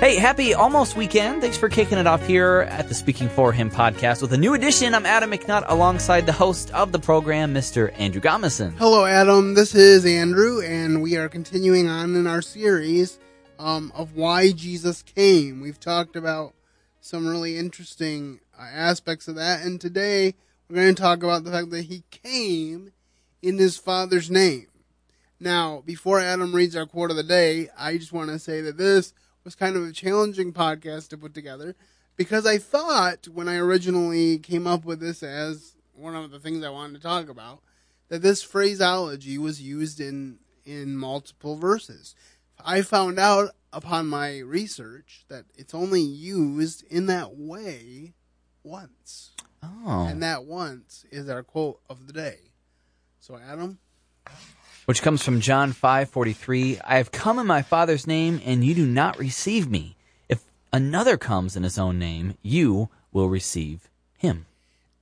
Hey, happy almost weekend. Thanks for kicking it off here at the Speaking for Him podcast with a new edition. I'm Adam McNutt alongside the host of the program, Mr. Andrew Gomison. Hello, Adam. This is Andrew, and we are continuing on in our series um, of why Jesus came. We've talked about some really interesting uh, aspects of that, and today we're going to talk about the fact that he came in his Father's name. Now, before Adam reads our quote of the day, I just want to say that this was kind of a challenging podcast to put together because I thought when I originally came up with this as one of the things I wanted to talk about that this phraseology was used in in multiple verses. I found out upon my research that it's only used in that way once. Oh. And that once is our quote of the day. So Adam, which comes from John 5:43, I have come in my Father's name and you do not receive me. If another comes in his own name, you will receive him.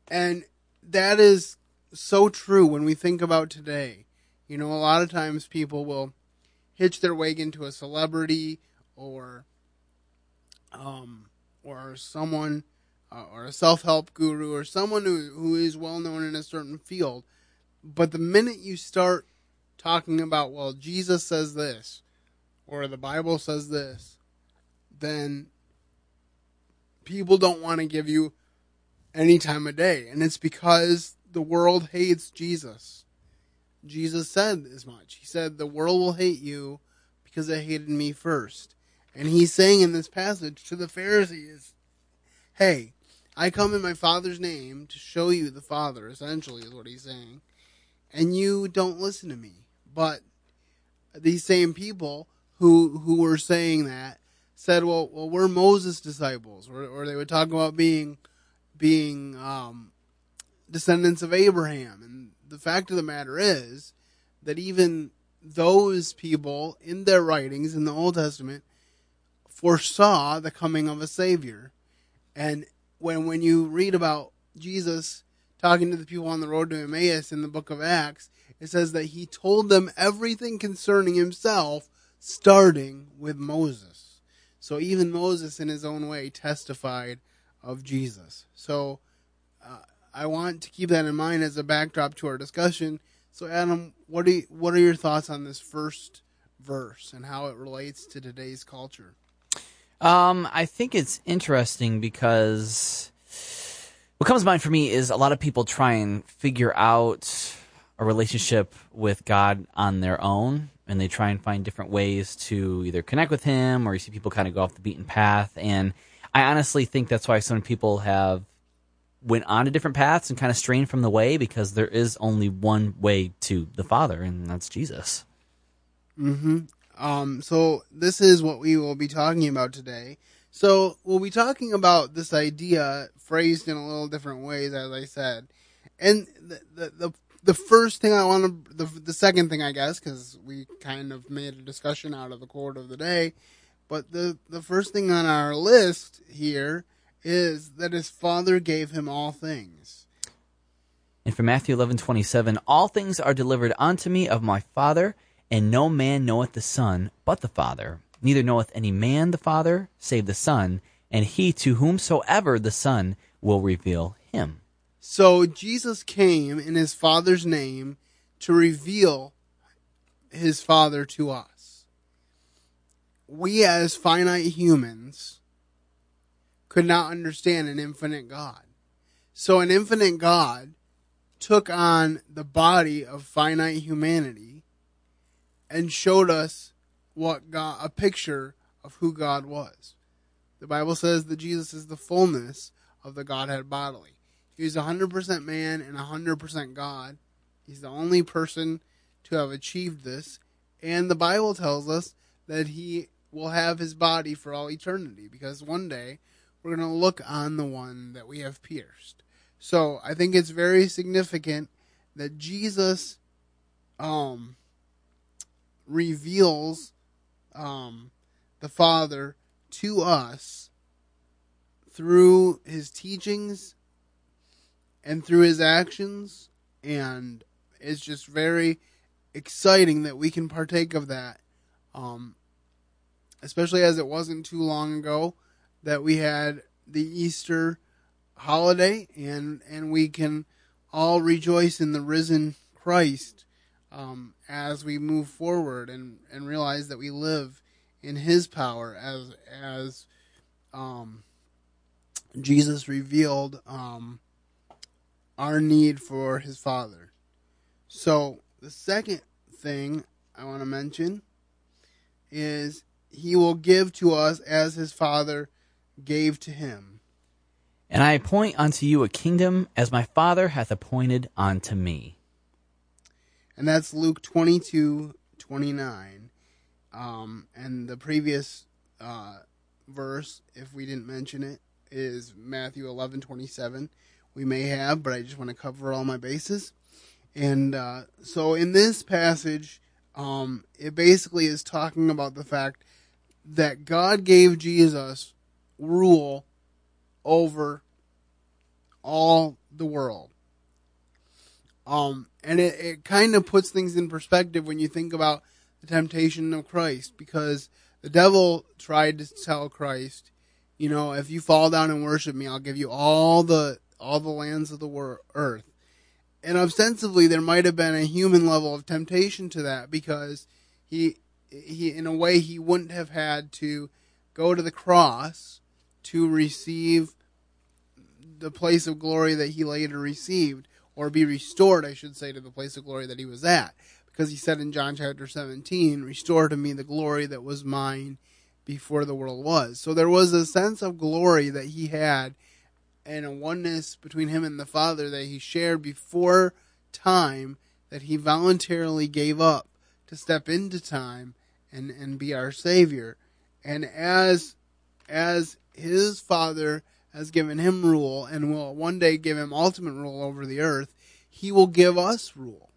And that is so true when we think about today. You know, a lot of times people will hitch their wagon to a celebrity or um or someone uh, or a self-help guru or someone who who is well known in a certain field. But the minute you start talking about, well, Jesus says this, or the Bible says this, then people don't want to give you any time of day. And it's because the world hates Jesus. Jesus said as much. He said, The world will hate you because they hated me first. And he's saying in this passage to the Pharisees, Hey, I come in my Father's name to show you the Father, essentially, is what he's saying. And you don't listen to me. But these same people who who were saying that said, "Well, well, we're Moses disciples," or, or they would talk about being being um, descendants of Abraham. And the fact of the matter is that even those people in their writings in the Old Testament foresaw the coming of a Savior. And when when you read about Jesus talking to the people on the road to Emmaus in the book of Acts, it says that he told them everything concerning himself, starting with Moses. So even Moses, in his own way, testified of Jesus. So uh, I want to keep that in mind as a backdrop to our discussion. So, Adam, what are you, what are your thoughts on this first verse and how it relates to today's culture? Um, I think it's interesting because what comes to mind for me is a lot of people try and figure out a relationship with God on their own and they try and find different ways to either connect with him or you see people kind of go off the beaten path and I honestly think that's why some people have went on to different paths and kind of strained from the way because there is only one way to the Father and that's Jesus. Mhm. Um so this is what we will be talking about today. So we'll be talking about this idea phrased in a little different ways as I said. And the the, the the first thing I want to, the, the second thing I guess, because we kind of made a discussion out of the quote of the day, but the the first thing on our list here is that his father gave him all things. And from Matthew eleven twenty seven, all things are delivered unto me of my Father, and no man knoweth the Son but the Father. Neither knoweth any man the Father save the Son, and he to whomsoever the Son will reveal him. So Jesus came in his Father's name to reveal his Father to us. We, as finite humans, could not understand an infinite God. So, an infinite God took on the body of finite humanity and showed us what God, a picture of who God was. The Bible says that Jesus is the fullness of the Godhead bodily. He's 100% man and 100% God. He's the only person to have achieved this. And the Bible tells us that he will have his body for all eternity because one day we're going to look on the one that we have pierced. So I think it's very significant that Jesus um, reveals um, the Father to us through his teachings and through his actions and it's just very exciting that we can partake of that um, especially as it wasn't too long ago that we had the Easter holiday, and and we can all rejoice in the risen Christ um, as we move forward and and realize that we live in His power as as um, Jesus revealed um, our need for His Father. So the second thing I want to mention is He will give to us as His Father gave to Him. And I appoint unto you a kingdom as my Father hath appointed unto me. And that's Luke 22 29. Um, and the previous uh, verse, if we didn't mention it, is Matthew 11 27. We may have, but I just want to cover all my bases. And uh, so in this passage, um, it basically is talking about the fact that God gave Jesus rule over all the world. Um, and it, it kind of puts things in perspective when you think about the temptation of Christ, because the devil tried to tell Christ, you know, if you fall down and worship me, I'll give you all the all the lands of the earth. And ostensibly, there might have been a human level of temptation to that because he he in a way he wouldn't have had to go to the cross to receive the place of glory that he later received, or be restored, I should say, to the place of glory that he was at. Because he said in John chapter 17, Restore to me the glory that was mine before the world was. So there was a sense of glory that he had and a oneness between him and the Father that he shared before time that he voluntarily gave up to step into time and, and be our Savior. And as as his Father has given him rule and will one day give him ultimate rule over the earth, he will give us rule.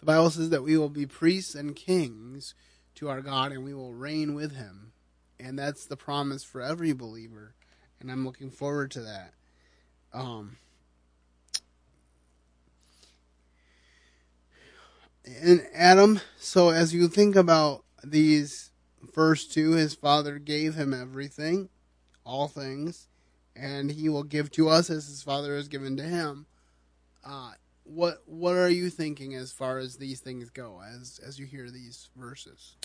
The Bible says that we will be priests and kings to our God and we will reign with him. And that's the promise for every believer. And I'm looking forward to that. Um, and Adam, so as you think about these first two, his father gave him everything, all things, and he will give to us as his father has given to him. Uh, what what are you thinking as far as these things go as as you hear these verses?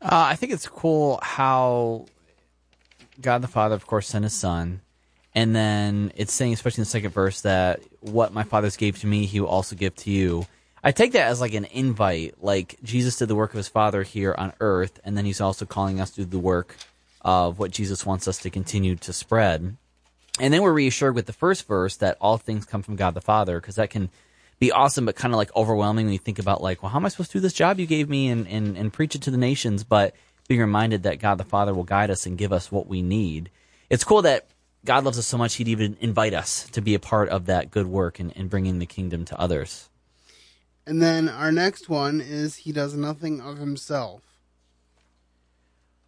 Uh, I think it's cool how God the Father, of course, sent His Son, and then it's saying, especially in the second verse, that what my fathers gave to me, He will also give to you. I take that as like an invite, like Jesus did the work of His Father here on earth, and then He's also calling us to do the work of what Jesus wants us to continue to spread. And then we're reassured with the first verse that all things come from God the Father, because that can be awesome, but kind of like overwhelming when you think about like, well, how am I supposed to do this job you gave me and, and, and preach it to the nations? But being reminded that God the Father will guide us and give us what we need. It's cool that God loves us so much, He'd even invite us to be a part of that good work and, and bringing the kingdom to others. And then our next one is He does nothing of Himself.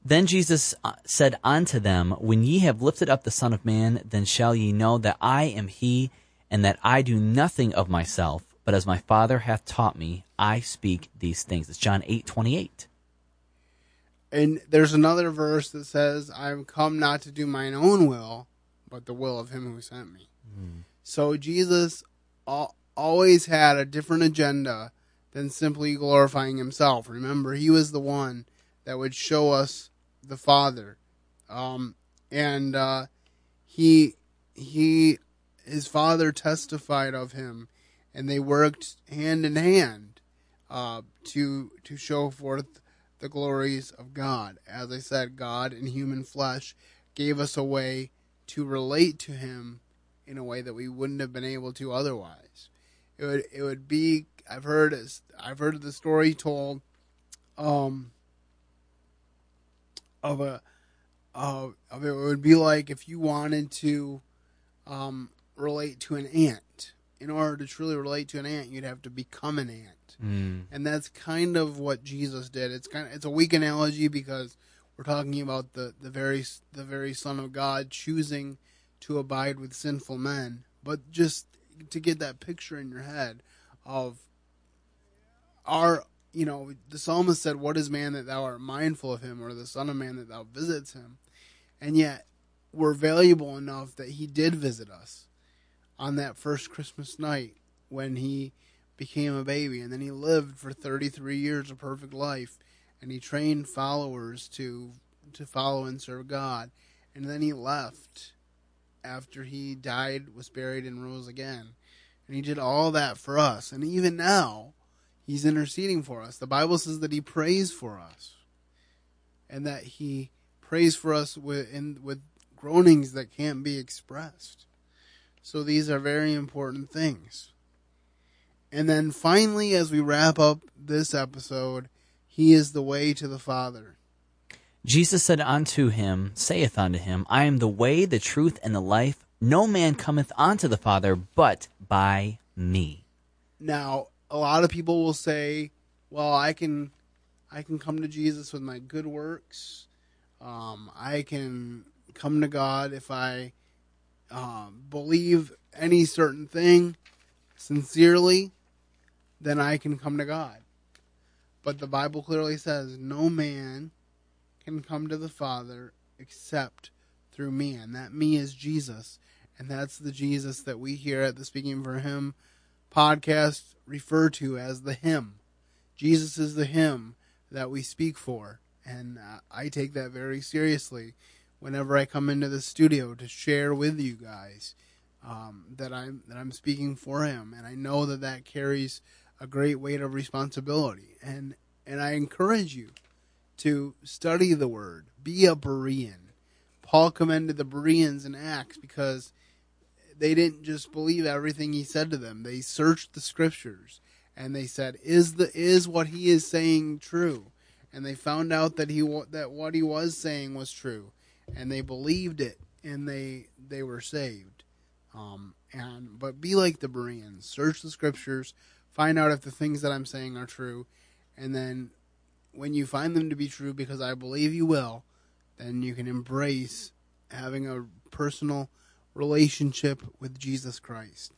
Then Jesus uh, said unto them, When ye have lifted up the Son of Man, then shall ye know that I am He, and that I do nothing of myself, but as my Father hath taught me, I speak these things. It's John eight twenty eight. And there's another verse that says, I've come not to do mine own will, but the will of him who sent me. Mm. So Jesus al- always had a different agenda than simply glorifying himself. Remember, he was the one that would show us the Father. Um, and uh, he he his father testified of him, and they worked hand in hand uh, to to show forth the glories of God. As I said, God in human flesh gave us a way to relate to Him in a way that we wouldn't have been able to otherwise. It would it would be I've heard I've heard the story told um, of a of, of it would be like if you wanted to um, relate to an ant. In order to truly relate to an ant, you'd have to become an ant. Mm. And that's kind of what Jesus did. It's kind of it's a weak analogy because we're talking about the, the very the very Son of God choosing to abide with sinful men. But just to get that picture in your head of our you know, the psalmist said, What is man that thou art mindful of him, or the Son of Man that thou visits him? And yet, we're valuable enough that he did visit us on that first Christmas night when he became a baby. And then he lived for 33 years of perfect life. And he trained followers to, to follow and serve God. And then he left after he died, was buried, and rose again. And he did all that for us. And even now, he's interceding for us. The Bible says that he prays for us. And that he prays for us with, in, with groanings that can't be expressed. So these are very important things. And then finally, as we wrap up this episode, he is the way to the Father. Jesus said unto him, saith unto him, I am the way, the truth, and the life. No man cometh unto the Father but by me. Now, a lot of people will say, "Well, I can, I can come to Jesus with my good works. Um, I can come to God if I um, believe any certain thing sincerely. Then I can come to God." But the Bible clearly says, "No man can come to the Father except through me, and that me is Jesus." And that's the Jesus that we here at the Speaking for Him podcast refer to as the him. Jesus is the him that we speak for. And uh, I take that very seriously whenever I come into the studio to share with you guys um, that I'm that I'm speaking for him, and I know that that carries a great weight of responsibility. And and I encourage you to study the word, be a Berean. Paul commended the Bereans in Acts because they didn't just believe everything he said to them. They searched the scriptures and they said, "Is the is what he is saying true?" And they found out that he that what he was saying was true, and they believed it, and they they were saved. Um, and but be like the Bereans, search the scriptures, find out if the things that I'm saying are true, and then when you find them to be true, because I believe you will, then you can embrace having a personal relationship with Jesus Christ.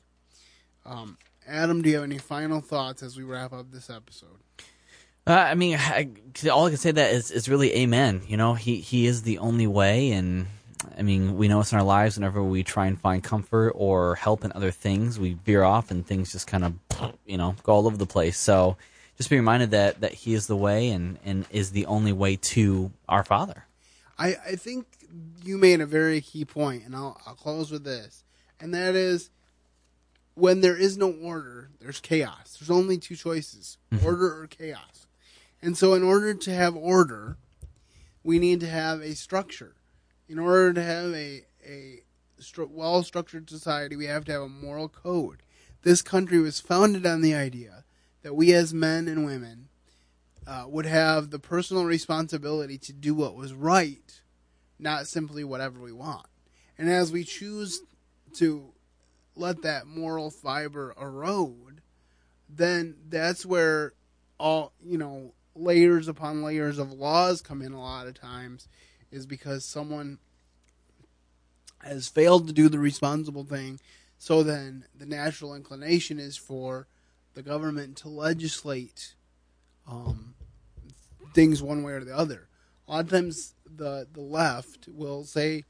Um, Adam, do you have any final thoughts as we wrap up this episode? Uh, I mean, I, all I can say that is, is really amen. You know, he, he is the only way. And I mean, we know it's in our lives whenever we try and find comfort or help in other things, we veer off and things just kind of, you know, go all over the place. So just be reminded that, that he is the way and, and is the only way to our Father. I, I think you made a very key point, and I'll, I'll close with this, and that is when there is no order, there's chaos. There's only two choices mm-hmm. order or chaos. And so, in order to have order, we need to have a structure. In order to have a, a stru- well structured society, we have to have a moral code. This country was founded on the idea that we as men and women uh, would have the personal responsibility to do what was right, not simply whatever we want. And as we choose to let that moral fiber erode, then that's where all, you know, layers upon layers of laws come in a lot of times, is because someone has failed to do the responsible thing. So then the natural inclination is for the government to legislate um, things one way or the other. A lot of times, the the left will say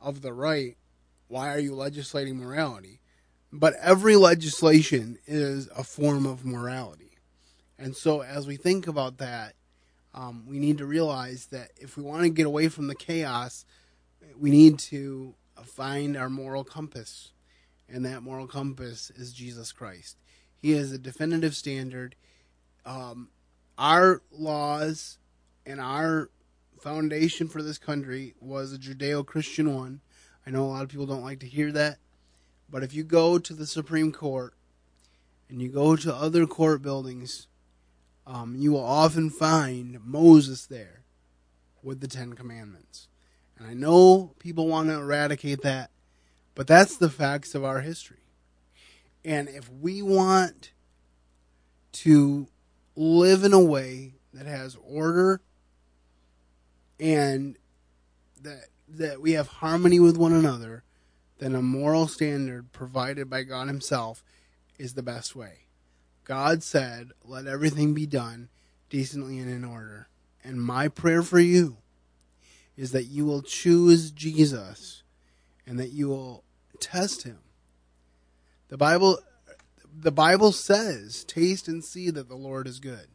of the right, "Why are you legislating morality?" But every legislation is a form of morality, and so as we think about that, um, we need to realize that if we want to get away from the chaos, we need to find our moral compass, and that moral compass is Jesus Christ. He is a definitive standard. Um, our laws and our foundation for this country was a Judeo Christian one. I know a lot of people don't like to hear that, but if you go to the Supreme Court and you go to other court buildings, um, you will often find Moses there with the Ten Commandments. And I know people want to eradicate that, but that's the facts of our history. And if we want to live in a way that has order and that that we have harmony with one another, then a moral standard provided by God himself is the best way. God said, "Let everything be done decently and in order. And my prayer for you is that you will choose Jesus and that you will test him. The Bible the Bible says, "Taste and see that the Lord is good."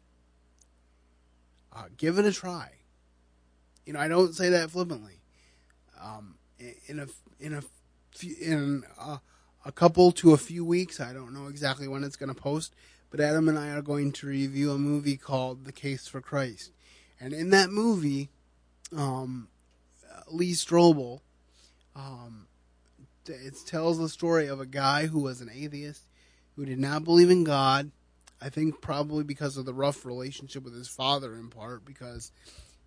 Uh, give it a try. You know, I don't say that flippantly. Um, in a in a in a, a couple to a few weeks, I don't know exactly when it's going to post, but Adam and I are going to review a movie called The Case for Christ, and in that movie, um, Lee Strobel, um, it tells the story of a guy who was an atheist who did not believe in God. I think probably because of the rough relationship with his father, in part because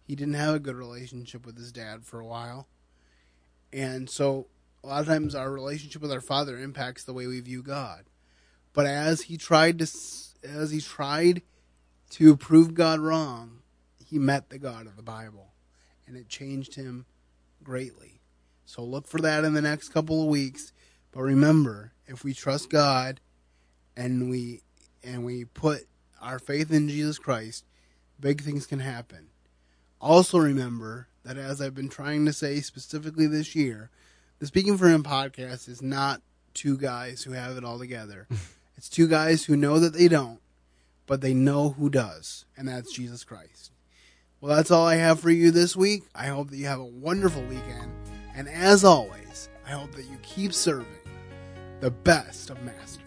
he didn't have a good relationship with his dad for a while, and so a lot of times our relationship with our father impacts the way we view God. But as he tried to, as he tried to prove God wrong, he met the God of the Bible, and it changed him greatly. So look for that in the next couple of weeks. But remember, if we trust God and we and we put our faith in Jesus Christ, big things can happen. Also remember that as I've been trying to say specifically this year, the Speaking for Him podcast is not two guys who have it all together. it's two guys who know that they don't, but they know who does, and that's Jesus Christ. Well, that's all I have for you this week. I hope that you have a wonderful weekend. And as always, I hope that you keep serving the best of masters.